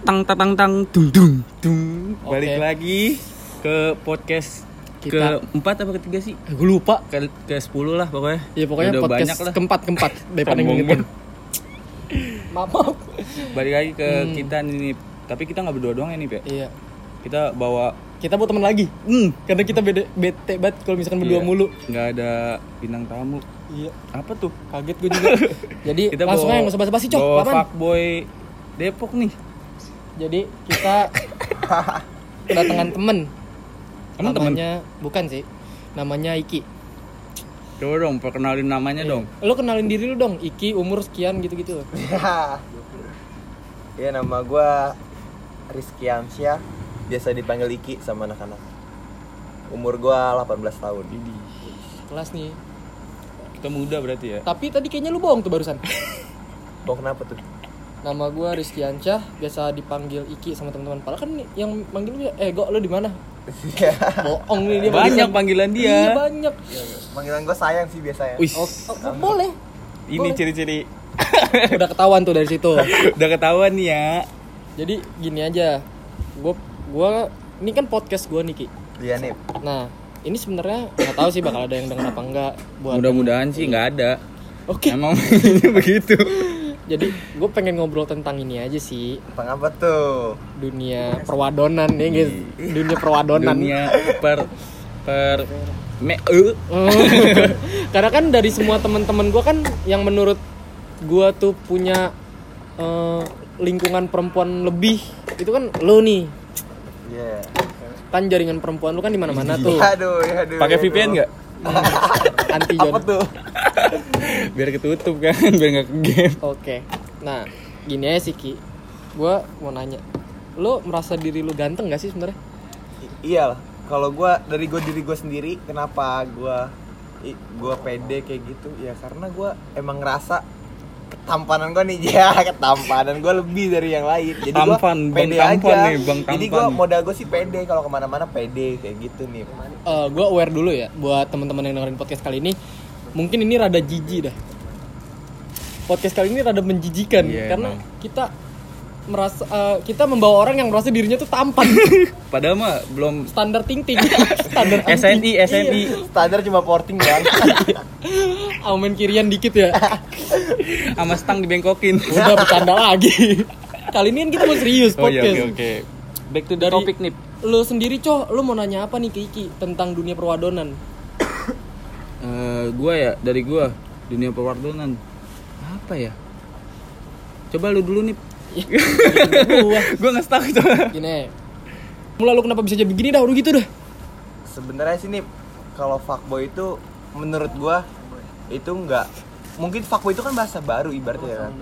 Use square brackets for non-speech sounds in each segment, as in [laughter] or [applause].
tang tang tang tang dung dung dung balik lagi ke podcast Kita- keempat apa ketiga sih Eh, gue lupa. ke ke sepuluh lah pokoknya Ya pokoknya Udah podcast banyak lah keempat keempat [laughs] daripada ngingetin. [laughs] Maaf, maaf. balik lagi ke Hmm. kita nih tapi kita nggak berdua doang ya nih Pe. Iya. kita bawa Kita mau temen lagi. hmm, Karena kita beda bete banget kalau misalkan berdua iya, mulu. nggak ada bintang tamu Iya. apa tuh Kaget gue juga. [laughs] Jadi kita langsung bawa- aja nggak basa-basi, Cok. bawa fuckboy Depok nih Jadi kita kedatangan temen. Emang temen? Namanya bukan sih. Namanya Iki. coba dong perkenalin namanya dong Lo kenalin diri lu dong. Iki umur sekian gitu-gitu. Ya. Iya nama gua Rizky Amsyah, biasa dipanggil Iki sama anak-anak. Umur gua 18 tahun. Kelas nih. kita muda berarti ya Tapi tadi kayaknya lu bohong tuh barusan. Oh kenapa tuh? Nama gua Rizky Ansyah, biasa dipanggil Iki sama teman-teman. Padahal kan yang manggil lu, eh Go, lu di mana? Iya. Bohong nih dia. banyak panggilan Iya, dia banyak. Panggilan gua sayang sih biasanya. Wih, Oh, oh, boleh. ini ciri-ciri [laughs] Udah ketahuan tuh dari situ. [laughs] udah ketahuan nih ya Jadi gini aja. Gua gua ini kan podcast gua nih Ki. Iya nih. Nah, ini sebenarnya nggak tahu sih bakal ada yang denger apa enggak buat mudah-mudahan sih nggak ada Oke. emang [laughs] begitu Jadi gue pengen ngobrol tentang ini aja sih Tentang apa tuh? dunia perwadonan ya guys. Dunia perwadonan. dunia per per me e. [laughs] Karena kan dari semua teman-teman gue kan yang menurut gue tuh punya eh, lingkungan perempuan lebih itu kan lo nih Iya. kan jaringan perempuan lu kan di mana-mana tuh Aduh, aduh. pakai. VPN nggak [laughs] anti Apa tuh? [laughs] biar ketutup kan [laughs] biar nggak ke game Oke. Nah, gini aja sih Ki. Gua mau nanya. Lo merasa diri lu ganteng gak sih sebenarnya? I- iya lah. Kalau gua dari gua diri gua sendiri, kenapa gua i- gua pede kayak gitu? Ya karena gua emang ngerasa ketampanan gua nih [laughs] ya ketampanan gua lebih dari yang lain jadi gua Tampan, Bang pede Tampan aja nih, Bang jadi gua Tampan. modal gua sih pede kalau ke mana-mana pede kayak gitu nih Eh, gua aware dulu ya buat teman-teman yang dengerin podcast kali ini. Mungkin ini rada jijik dah. Podcast kali ini rada menjijikan Iya, karena emang. kita merasa eh, kita membawa orang yang merasa dirinya tuh tampan. [laughs] padahal mah belum Standar ting ting. [laughs] Standar. SNI SNI standar cuma porting bang [laughs] Aumen kirian dikit ya. sama stang dibengkokin Udah bercanda lagi. Kali ini kan kita mau serius oh iya podcast. oke oke back to the Dari- topic nih Lo sendiri, Cok, lo mau nanya apa nih ke Iki tentang dunia perwadonan? Eh, gua ya dari gua dunia perwardonan apa ya? Coba lu dulu nih Gua [laughs] gua nggak tahu coba. Gini. Mula lu kenapa bisa jadi begini dah, udah gitu dah. sebenarnya sih nih kalau fuckboy itu menurut gua itu enggak mungkin fuckboy itu kan bahasa baru ibaratnya ya. Kan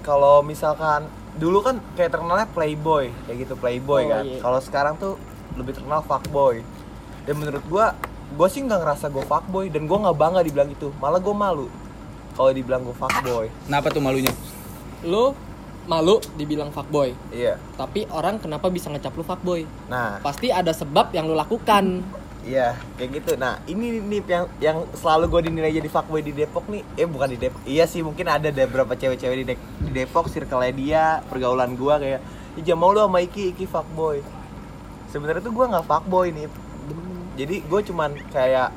kalau misalkan dulu kan kayak terkenalnya playboy kayak gitu playboy Oh, kan. iya. kalau sekarang tuh lebih terkenal fuckboy. Dan menurut gua gua sih nggak ngerasa gua fuckboy dan gua nggak bangga dibilang itu malah gua malu kalau dibilang gua fuckboy kenapa tuh malunya Lu malu dibilang fuckboy, iya tapi orang kenapa bisa ngecap lu fuckboy? nah Pasti ada sebab yang lu lakukan. Iya, kayak gitu. Nah, ini nih yang yang selalu gue dinilai jadi fuckboy di Depok nih. Eh, bukan di Depok. Iya sih, mungkin ada deh beberapa cewek-cewek di, Dek- di Depok, circle dia, pergaulan gua kayak, "Ija mau lu sama Iki, Iki fuckboy." Sebenarnya tuh gua nggak fuckboy nih. Jadi gue cuman kayak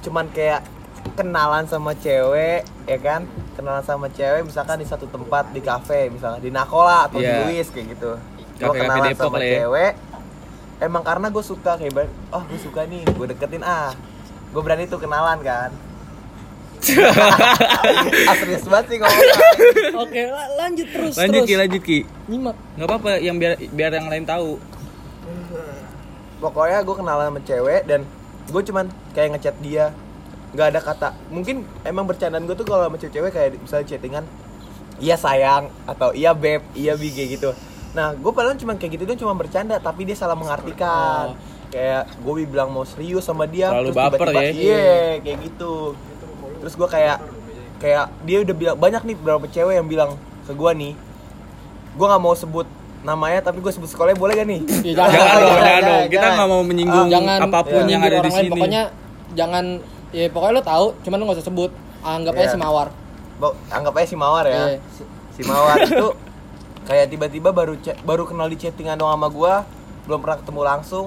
cuman kayak kenalan sama cewek, ya kan? Kenalan sama cewek misalkan di satu tempat di kafe, misalkan di Nakola atau Iya. di Luis kayak gitu. Gue kenalan Depok sama ya. cewek, emang karena gue suka kayak oh gue suka nih gue deketin ah gue berani tuh kenalan kan [laughs] serius banget sih ngomongnya Oke, la- lanjut terus lanjut terus. ki lanjut ki Nyimak. nggak apa-apa yang biar biar yang lain tahu pokoknya gue kenalan sama cewek dan gue cuman kayak ngechat dia. Nggak ada kata. Mungkin emang bercandaan gue tuh kalau sama cewek kayak misalnya chattingan iya sayang atau iya beb iya kayak gitu. Nah gue padahal cuma kayak gitu dia cuma bercanda tapi dia salah mengartikan. Oh. kayak gue bilang mau serius sama dia Terlalu terus baper tiba-tiba, ya. iya kayak gitu. Terus gue kayak kayak dia udah bilang banyak nih beberapa cewek yang bilang ke gue nih gue nggak mau sebut namanya tapi gue sebut sekolahnya boleh gak nih Ya, jangan, jangan dong jangan, jangan dong kita nggak mau menyinggung jangan apa pun yang menyindir ada di sini Pokoknya jangan ya pokoknya lo tahu, cuman lo gak usah sebut. Anggap aja Iya. si Mawar. Bo- anggap aja si Mawar ya Iya. si Mawar [laughs] itu kayak tiba-tiba baru baru kenal di chattingan doang sama gue belum pernah ketemu langsung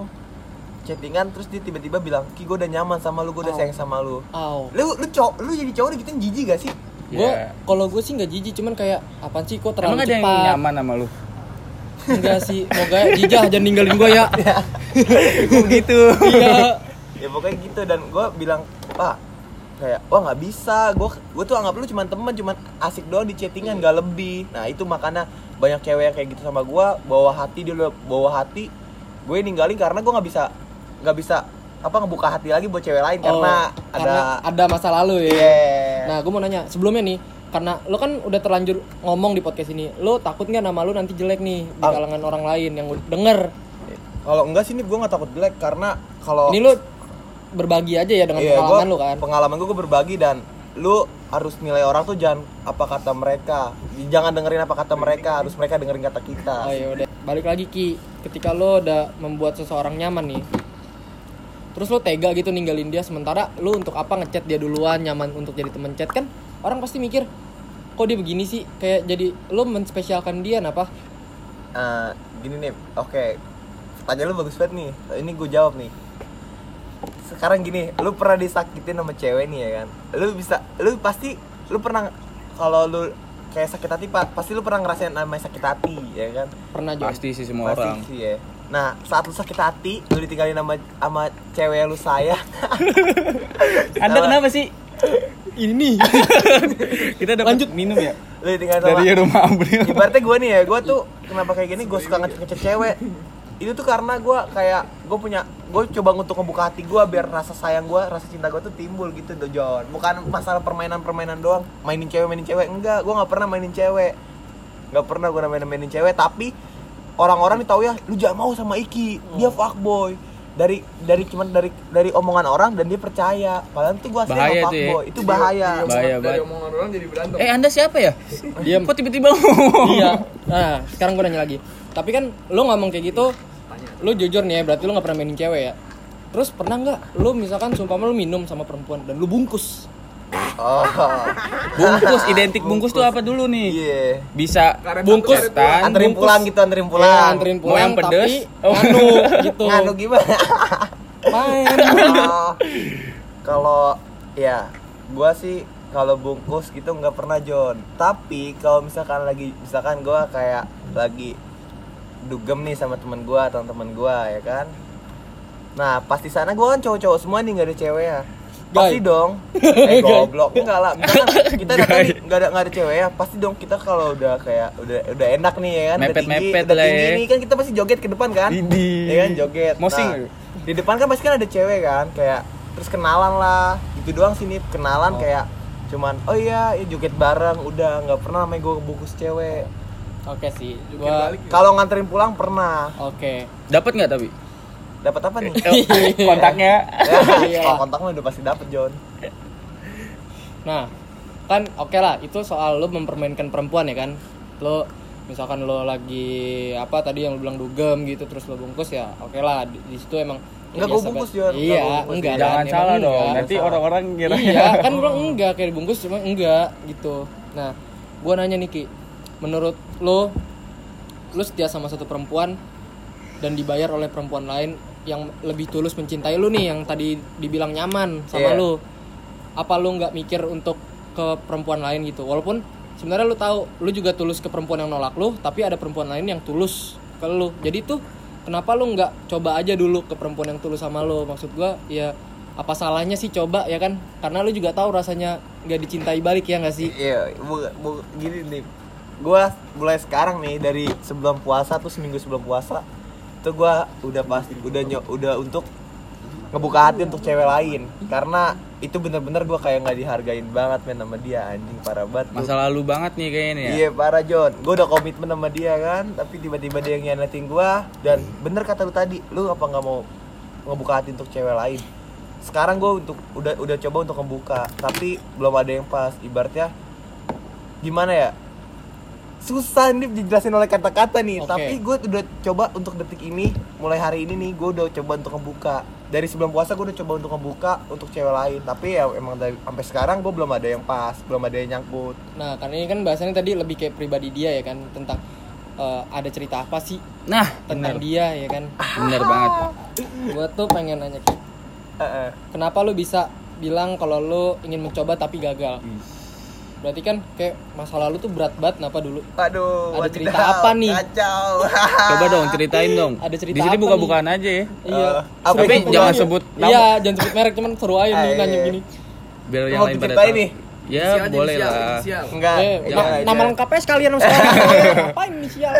chattingan terus dia tiba-tiba bilang ki gue udah nyaman sama lu gue udah Oh. sayang sama lu Aw. lu lu cowok lu jadi cowok gitu jijik gak sih Gue Iya. kalau gue sih nggak jijik, cuman kayak apaan sih kok terlalu Emang ada yang cepat. nyaman sama lu? Enggak sih, moga jijah jangan ninggalin gue ya. Begitu. Iya. ya pokoknya gitu dan gue bilang pak kayak wah nggak bisa gue gue tuh anggap lu cuma teman cuman asik doang di chattingan gak lebih nah itu makanya banyak cewek yang kayak gitu sama gue bawa hati dia udah bawa hati gue ninggalin karena gue nggak bisa nggak bisa apa ngebuka hati lagi buat cewek lain karena Oh, ada karena ada masa lalu ya. Iya. Nah, gue mau nanya, sebelumnya nih, karena lo kan udah terlanjur ngomong di podcast ini, lo takut nggak nama lo nanti jelek nih di kalangan orang lain yang denger? kalau enggak sih nih gue nggak takut jelek karena kalau Ini lo berbagi aja ya dengan Iya, pengalaman gua- lo kan? Pengalaman gue gue berbagi dan lu harus nilai orang tuh jangan apa kata mereka. Jangan dengerin apa kata mereka, harus mereka dengerin kata kita. Oh iya udah. Balik lagi Ki, ketika lo udah membuat seseorang nyaman nih, terus lo tega gitu ninggalin dia sementara lo untuk apa ngechat dia duluan nyaman untuk jadi temen chat kan orang pasti mikir kok dia begini sih kayak jadi lo menspesialkan dia kenapa Eh, gini nih, oke. Pertanyaan lu bagus banget nih. Ini gue jawab nih. Sekarang gini, lu pernah disakitin sama cewek nih ya kan? Lu bisa, lu pasti, lu pernah kalau lu kayak sakit hati, Pak, pasti lu pernah ngerasain namanya sakit hati, ya kan? pernah Jo Pasti sih semua Pasti orang. sih ya. Nah, saat lu sakit hati, lu ditinggalin sama sama cewek yang lu sayang. Anda kenapa sih? Ini [laughs] Kita dapat Lanjut. minum ya? lu ditinggalin sama Dari rumah Abril. ibaratnya gue nih ya gue tuh kenapa kayak gini gue suka ngecek ngecek cewek. Itu tuh karena gue kayak gue punya gue coba untuk ngebuka hati gue biar rasa sayang gue rasa cinta gue tuh timbul gitu tuh John. Bukan masalah permainan permainan doang. Mainin cewek mainin cewek. Enggak gue nggak pernah mainin cewek. Nggak pernah gue mainin mainin cewek tapi orang-orang nih tahu ya lu jangan mau sama Iki. Dia fuckboy dari dari cuman dari dari omongan orang dan dia percaya. Padahal tuh gue asli Bahaya nggak tuh ya. fuckboy itu bahaya. Bahaya dari banget. omongan orang jadi berantem. Eh, Anda siapa ya? [laughs] Diam. Kok tiba-tiba iya. Nah sekarang gue nanya lagi. Tapi kan lo ngomong kayak gitu lo jujur nih ya berarti lo nggak pernah mainin cewek ya? Terus pernah nggak lo misalkan sumpah lo minum sama perempuan dan lo bungkus oh. Bungkus, [laughs] identik bungkus tuh apa dulu nih? iya. Bisa Karet bungkus tan, anterin bungkus. pulang gitu anterin ya, pulang. anterin Mau pulang yang pedes? tapi Oh. nganu [laughs] gitu. Nganu gimana? [laughs] Main. Oh, kalau ya gua sih kalau bungkus gitu nggak pernah John tapi kalau misalkan lagi misalkan gua kayak lagi dugem nih sama temen gua atau temen gua ya kan? Nah pas di sana gua kan cowok-cowok semua nih nggak ada cewek ya pasti dong. [laughs] Eh goblok. Enggak lah misalkan [laughs] kita datang nih nggak ada nggak ada cewek ya. Pasti dong kita kalau udah kayak udah udah enak nih ya kan udah tinggi Mepet-mepet udah lah tinggi ya. nih. Kan kita pasti joget ke depan kan? Idi. ya kan joget. Mosing. Nah, di depan kan pasti kan ada cewek kan kayak terus kenalan lah. Itu doang sini kenalan kayak cuman oh iya ya joget bareng. Udah nggak pernah namanya gue bungkus cewek. Oke sih. Jungkir gua ya. kalau nganterin pulang pernah. Oke. Dapat nggak tapi? Dapat apa nih Kontaknya. ya, Iya. kalau kontak mah udah pasti dapet John Nah, kan oke lah itu soal lo mempermainkan perempuan ya kan. Lo misalkan lo lagi apa tadi yang lo bilang dugem gitu terus lo bungkus ya oke lah di, di situ emang ya Enggak, gua biasa bungkus. Enggak, Iya, bungkus. enggak. Jangan kan, salah dong. enggak. Nanti orang-orang kira Iya, kan bilang enggak kayak dibungkus cuma enggak gitu. Nah, gua nanya nih Ki, menurut lo lo setia sama satu perempuan dan dibayar oleh perempuan lain yang lebih tulus mencintai lu nih yang tadi dibilang nyaman sama Iya. lu. Apa lu nggak mikir untuk ke perempuan lain gitu? Walaupun sebenarnya lu tahu lu juga tulus ke perempuan yang nolak lu tapi ada perempuan lain yang tulus ke lu. Jadi tuh kenapa lu nggak coba aja dulu ke perempuan yang tulus sama lu? Maksud gua ya apa salahnya sih coba ya kan? Karena lu juga tahu rasanya nggak dicintai balik ya nggak sih? Iya bu, bu- gini nih. Gua mulai sekarang nih dari sebelum puasa tuh seminggu sebelum puasa itu gua udah pasti udah nyo, udah untuk ngebuka hati untuk cewek lain karena itu bener-bener gua kayak nggak dihargain banget men sama dia anjing parah banget. Masa lalu banget nih kayaknya ya. Iya parah John, gue udah komitmen sama dia kan, tapi tiba-tiba dia ngianatin gue dan bener kata lu tadi, lu apa nggak mau ngebuka hati untuk cewek lain? Sekarang gue untuk udah udah coba untuk ngebuka, tapi belum ada yang pas. Ibaratnya gimana ya? Susah nih dijelasin oleh kata-kata nih, Oke. tapi gue udah coba untuk detik ini, mulai hari ini nih, gue udah coba untuk ngebuka. Dari sebelum puasa gue udah coba untuk ngebuka untuk cewek lain, tapi ya emang dari sampai sekarang gue belum ada yang pas, belum ada yang nyangkut. Nah, karena ini kan bahasannya tadi lebih kayak pribadi dia ya kan tentang eh, ada cerita apa sih Nah, tentang bener. dia ya kan Bener banget. gue tuh pengen nanya Ki, Heeh. kenapa lu bisa bilang kalau lu ingin mencoba tapi gagal berarti kan kayak masa lalu tuh berat banget kenapa dulu Aduh, Ada wadidaw, cerita apa nih? Kacau. [laughs] Coba dong ceritain dong. Ada cerita Di sini buka-bukaan aja ya. iya Eh, apa Tapi jangan sebut nama. iya jangan sebut merek cuman seru aja nih nanya gini Biar yang lain pada tahu. nih? Ya, Inisial, boleh inisial, lah. inisial. Enggak, eh, aja. nama lengkapnya sekalian sama [laughs] ngapain nih sial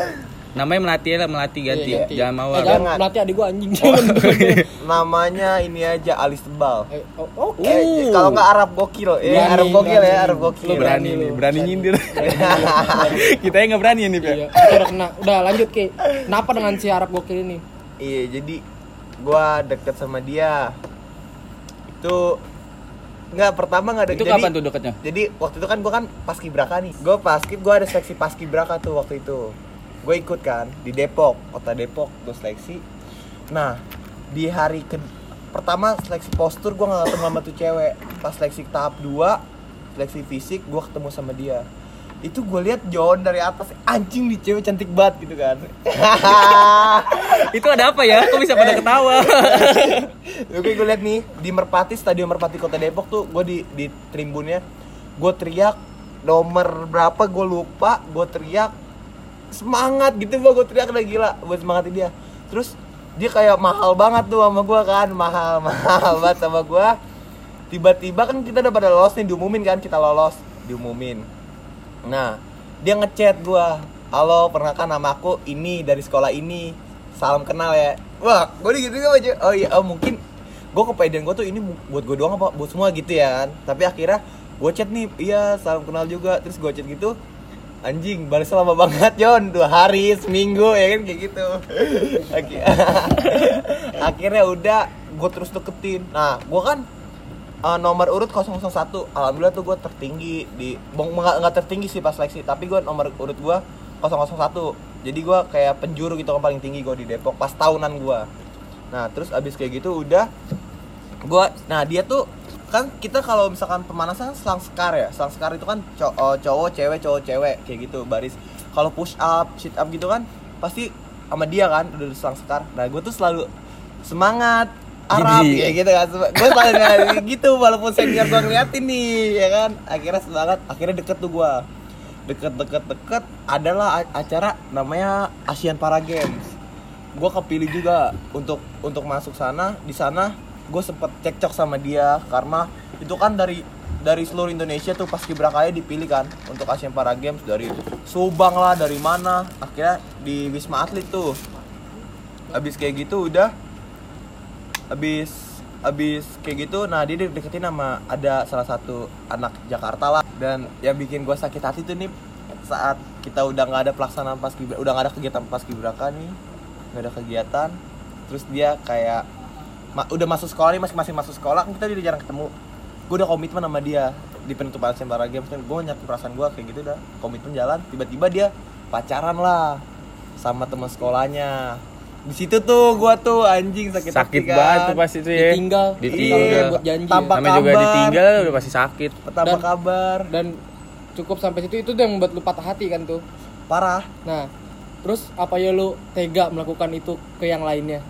Namanya melati lah, melati ganti. Iya, ganti. Jangan mau. eh, jangan melatih adik gua anjing jangan [laughs] Namanya ini aja alis tebal. Eh, oh, oke Eh, kalau nggak Arab gokil, eh Berani, Arab gokil berani. ya, Arab gokil. berani. berani nih, berani nyindir. [laughs] Kita yang nggak berani nih, Pak. iya udah kena udah lanjut ki kenapa dengan si Arab gokil ini Iya, jadi gua deket sama dia. Itu nggak pertama nggak ada. Itu jadi, kapan tuh deketnya? Jadi waktu itu kan gua kan paskibraka nih. Gua paskib, gua ada seleksi paskibraka tuh waktu itu. Gue ikut kan di Depok, kota Depok, gue seleksi. Nah, di hari ke pertama seleksi postur gua nggak ketemu sama tuh cewek. Pas seleksi tahap 2 seleksi fisik gua ketemu sama dia. Itu gue lihat John dari atas anjing nih cewek cantik banget gitu kan. [laughs] Itu ada apa ya? Kok bisa pada ketawa? [laughs] Oke gue liat nih di Merpati Stadion Merpati Kota Depok tuh gue di di trimbunnya gue teriak nomor berapa gue lupa gue teriak semangat gitu gue teriak udah gila buat semangatin dia. Terus dia kayak mahal banget tuh sama gue kan mahal [laughs] mahal banget sama gue tiba-tiba kan kita udah pada lolos nih diumumin kan kita lolos diumumin. Nah dia ngechat gue halo pernah kan nama aku ini dari sekolah ini salam kenal ya. Wah gue gitu aja oh iya oh mungkin gue kepedean gue tuh ini buat gue doang apa buat semua gitu ya kan. Tapi akhirnya gue chat nih iya salam kenal juga. Terus gue chat gitu anjing balas lama banget Jon. Dua hari seminggu ya kan? Kayak gitu. [laughs] Akhirnya udah gue terus deketin. Nah gue kan eh, nomor urut 001 alhamdulillah tuh gue tertinggi di nggak tertinggi sih pas seleksi tapi gue nomor urut gue 001 jadi gue kayak penjuru gitu kan paling tinggi gue di Depok pas tahunan gue nah terus abis kayak gitu udah gue nah dia tuh kan kita kalau misalkan pemanasan selang sekar ya selang sekar itu kan cow- eh, cowok cewek cowok cewek kayak gitu baris. Kalau push up sit up gitu kan pasti sama dia kan udah selang sekar. Nah gue tuh selalu semangat Arab Gini. kayak gitu kan. Gue selalu gitu walaupun senior gue ngeliatin nih ya kan. Akhirnya semangat akhirnya deket tuh gue deket deket deket adalah acara namanya Asian Para Games. Gue kepilih juga untuk untuk masuk sana di sana gue sempet cekcok sama dia karena itu kan dari dari seluruh Indonesia tuh pas kibrakaya dipilih kan untuk Asian Para Games dari Subang lah dari mana akhirnya di Wisma Atlet tuh. Habis kayak gitu udah habis habis kayak gitu nah dia deketin sama ada salah satu anak Jakarta lah. Dan yang bikin gue sakit hati tuh nih saat kita udah nggak ada pelaksanaan pas udah nggak ada kegiatan pas kibraka nih nggak ada kegiatan terus dia kayak ma- udah masuk sekolah nih masing-masing masuk sekolah kan kita udah jarang ketemu gue udah komitmen sama dia di penutupan Para Games kan gue nyakin perasaan gue kayak gitu udah komitmen jalan tiba-tiba dia pacaran lah sama teman sekolahnya di situ tuh gue tuh anjing sakit Sakit hati kan. banget tuh pasti tuh ya. ditinggal Ditinggal. buat janji Tanpa ya. Namanya juga kabar. ditinggal udah pasti sakit. pertama Dan- kabar dan cukup sampai situ itu yang membuat lu patah hati kan tuh parah nah terus apa ya lu tega melakukan itu ke yang lainnya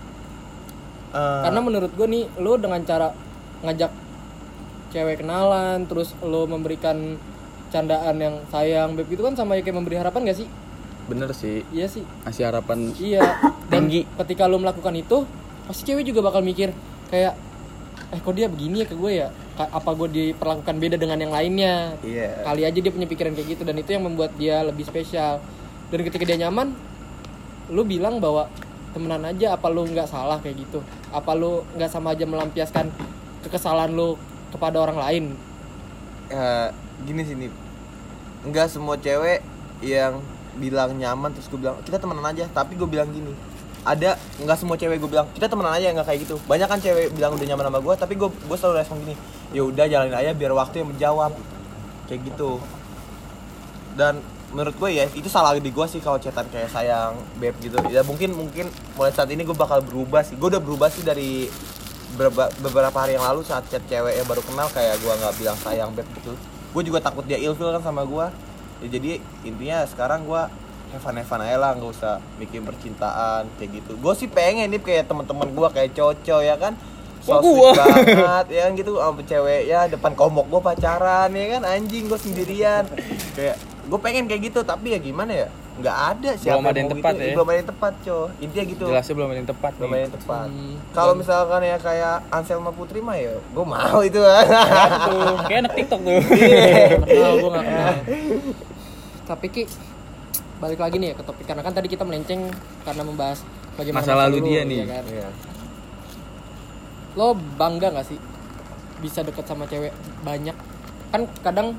Eh, karena menurut gue nih lu dengan cara ngajak cewek kenalan terus lu memberikan candaan yang sayang beb itu kan sama kayak memberi harapan gak sih? Bener sih. iya sih. Ngasih harapan iya. Dan Tinggi. ketika lu melakukan itu pasti cewek juga bakal mikir kayak eh kok dia begini ya ke gue ya? Apa gue diperlakukan beda dengan yang lainnya? Iya. Kali aja dia punya pikiran kayak gitu dan itu yang membuat dia lebih spesial. Dan ketika dia nyaman lu bilang bahwa temenan aja apa lu nggak salah kayak gitu? Apa lu nggak sama aja melampiaskan kekesalan lu kepada orang lain? Eh, gini sih nih nggak semua cewek yang bilang nyaman terus gue bilang kita temenan aja. Tapi gue bilang gini ada nggak semua cewek gue bilang kita temenan aja nggak kayak gitu. Banyak kan cewek bilang udah nyaman sama gue tapi gue gue selalu respon gini ya udah jalanin aja biar waktu yang menjawab. Kayak gitu. Dan menurut gue ya itu salah di gue sih kalau chatan kayak sayang beb gitu. Ya mungkin mungkin mulai saat ini gue bakal berubah sih. Gue udah berubah sih dari beberapa, beberapa hari yang lalu saat chat cewek yang baru kenal kayak gue nggak bilang sayang beb gitu. Gue juga takut dia ilfil kan sama gue ya, jadi intinya sekarang gue Evan-Evan aja lah nggak usah bikin percintaan kayak gitu. Gue sih pengen nih kayak teman-teman gue kayak Coco ya kan. So gua? banget ya kan gitu. Sama cewek ya depan komok gue pacaran ya kan. Anjing gue sendirian. Kayak gue pengen kayak gitu tapi ya gimana ya nggak ada siapa Belum ada yang mau tepat gitu. ya? belum ada yang tepat co intinya gitu Jelasnya belum ada yang tepat belum ada yang tepat Hmm. kalau misalkan ya kayak Anselma Putri mah ya gue mau itu Tuh, kayak anak TikTok tuh. kenal gue gak kenal tapi ki balik lagi nih ya ke topik karena kan tadi kita melenceng karena membahas bagaimana Masa lalu lu, dia nih. ya kan? Iya. lo bangga gak sih bisa deket sama cewek banyak kan kadang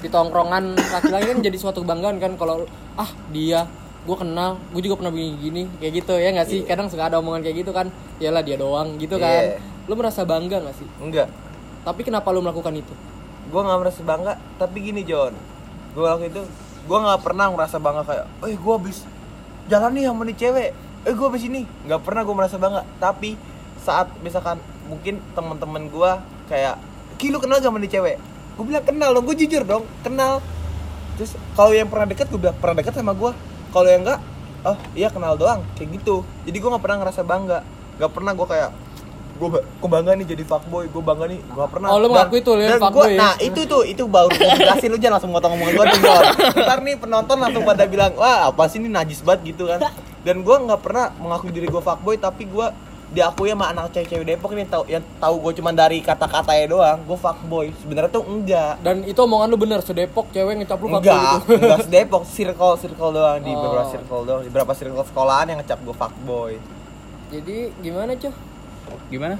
di tongkrongan laki-laki kan jadi suatu kebanggaan kan kalau ah dia gue kenal gue juga pernah begini gini kayak gitu ya nggak sih? Kadang suka ada omongan kayak gitu kan Yalah dia doang gitu kan. Iya. lo merasa bangga gak sih? Enggak. Tapi kenapa lo melakukan itu? Gue nggak merasa bangga tapi gini John gue waktu itu gue nggak pernah merasa bangga kayak eh gue habis jalan nih sama nih cewek. Eh gue habis ini. Nggak pernah gue merasa bangga. Tapi saat misalkan mungkin teman-teman gue kayak Ki lu kenal gak sama nih cewek gue bilang kenal dong gue jujur dong kenal. Terus kalau yang pernah deket gue bilang pernah deket sama gue kalau yang enggak oh iya kenal doang. Kayak gitu. Jadi gue nggak pernah ngerasa bangga. Nggak pernah gue kayak gue gue bangga nih jadi fuckboy gue bangga nih gue pernah. Oh, lu mengakui tuh, lu dan fuckboy ya? nah itu tuh itu baru jelasin lu jangan langsung ngotong omongan gue tuh ntar nih penonton langsung pada bilang wah apa sih ini najis banget gitu kan. Dan gue nggak pernah mengakui diri gue fuckboy tapi gue diakui sama anak cewek-cewek Depok ini tahu yang tahu gue cuma dari kata-katanya doang gue fuckboy. Sebenarnya tuh enggak. Dan itu omongan lu bener sedepok cewek ngecap lu fuckboy enggak gitu. enggak sedepok circle circle doang di Oh. beberapa circle doang di beberapa circle sekolahan yang ngecap gue fuckboy. Jadi gimana cuy Gimana?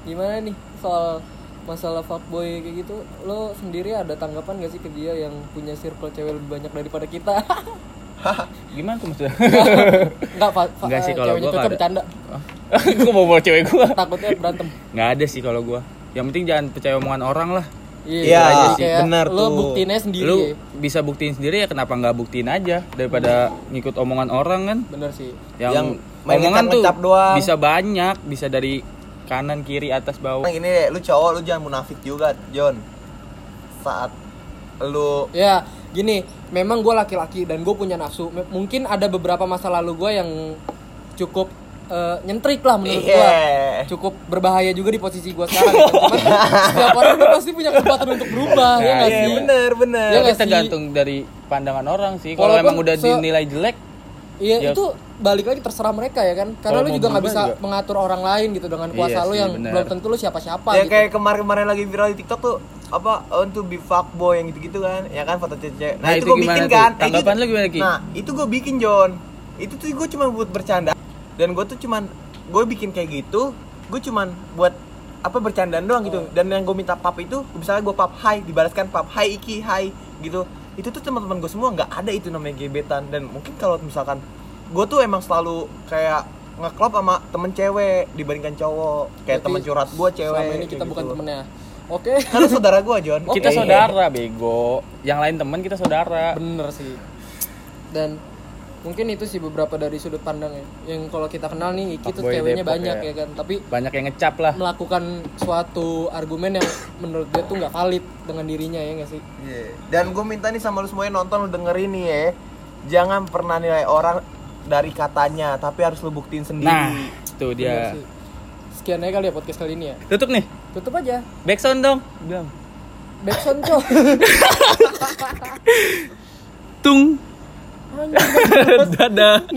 gimana nih soal masalah fuckboy kayak gitu? Lo sendiri ada tanggapan gak sih ke dia yang punya circle cewek lebih banyak daripada kita [laughs] [laughs] Gimana tuh maksudnya? [laughs] Fa- Enggak sih, kalau gua cocok nggak bercanda [laughs] gue mau bawa cewek gue. takutnya berantem Nggak ada sih kalau gue. Yang penting jangan percaya omongan orang lah. Iya, kayak benar lo tuh. buktiinnya sendiri Lu bisa buktiin sendiri ya kenapa nggak buktiin aja daripada ngikut omongan orang kan? bener sih Yang, Yang main omongan tuh doang. bisa banyak, bisa dari kanan, kiri, atas, bawah. Yang ini deh, lu cowok lu jangan munafik juga John saat lu ya gini memang gue laki-laki dan gue punya nafsu Me- mungkin ada beberapa masa lalu gue yang cukup eh, nyentrik lah menurut gue Iya. cukup berbahaya juga di posisi gue sekarang gitu. Cuman setiap orang tuh pasti punya kesempatan untuk berubah ya Nah, nggak Iya sih bener bener Ya sih? tergantung dari pandangan orang sih. Kalau emang udah se- dinilai jelek, Iya Ya. itu balik lagi terserah mereka ya kan karena lu juga nggak bisa juga. mengatur orang lain gitu dengan kuasa Iya lu sih, yang benar. belum tentu lu siapa-siapa ya gitu. kayak kemarin-kemarin lagi viral di TikTok tuh apa untuk be fuckboy yang gitu-gitu kan ya kan foto cewek nah, Nah, itu, itu gue bikin tuh? kan Eh, Tanggapan itu- lu gimana, Ki? nah itu gue bikin John itu tuh gue cuma buat bercanda dan gue tuh cuman gue bikin kayak gitu gue cuman buat apa bercandaan doang gitu dan yang gue minta pap itu misalnya gue pap hai dibalaskan pap hai iki hai gitu itu tuh teman-teman gue semua nggak ada itu namanya gebetan dan mungkin kalau misalkan gue tuh emang selalu kayak ngeklop sama temen cewek dibandingkan cowok kayak Berarti temen curhat gue cewek selama ini kita bukan gitu. temennya oke Karena saudara gue John kita Oke. saudara bego. Yang lain teman kita saudara. bener sih dan mungkin itu sih beberapa dari sudut pandang ya yang kalau kita kenal nih Iki tuh ceweknya Depok banyak ya. ya kan tapi Banyak yang ngecap lah. melakukan suatu argumen yang menurut dia tuh nggak valid dengan dirinya ya nggak sih Iya. Dan gue minta nih sama lu semuanya nonton lu dengerin nih ya. Jangan pernah nilai orang dari katanya, tapi harus lu buktiin sendiri. Nah, itu dia. sih. sekian aja kali ya podcast kali ini ya Tutup nih. tutup aja Backsound dong. Bilang. backsound cok [laughs] Tung. [laughs] Dadah.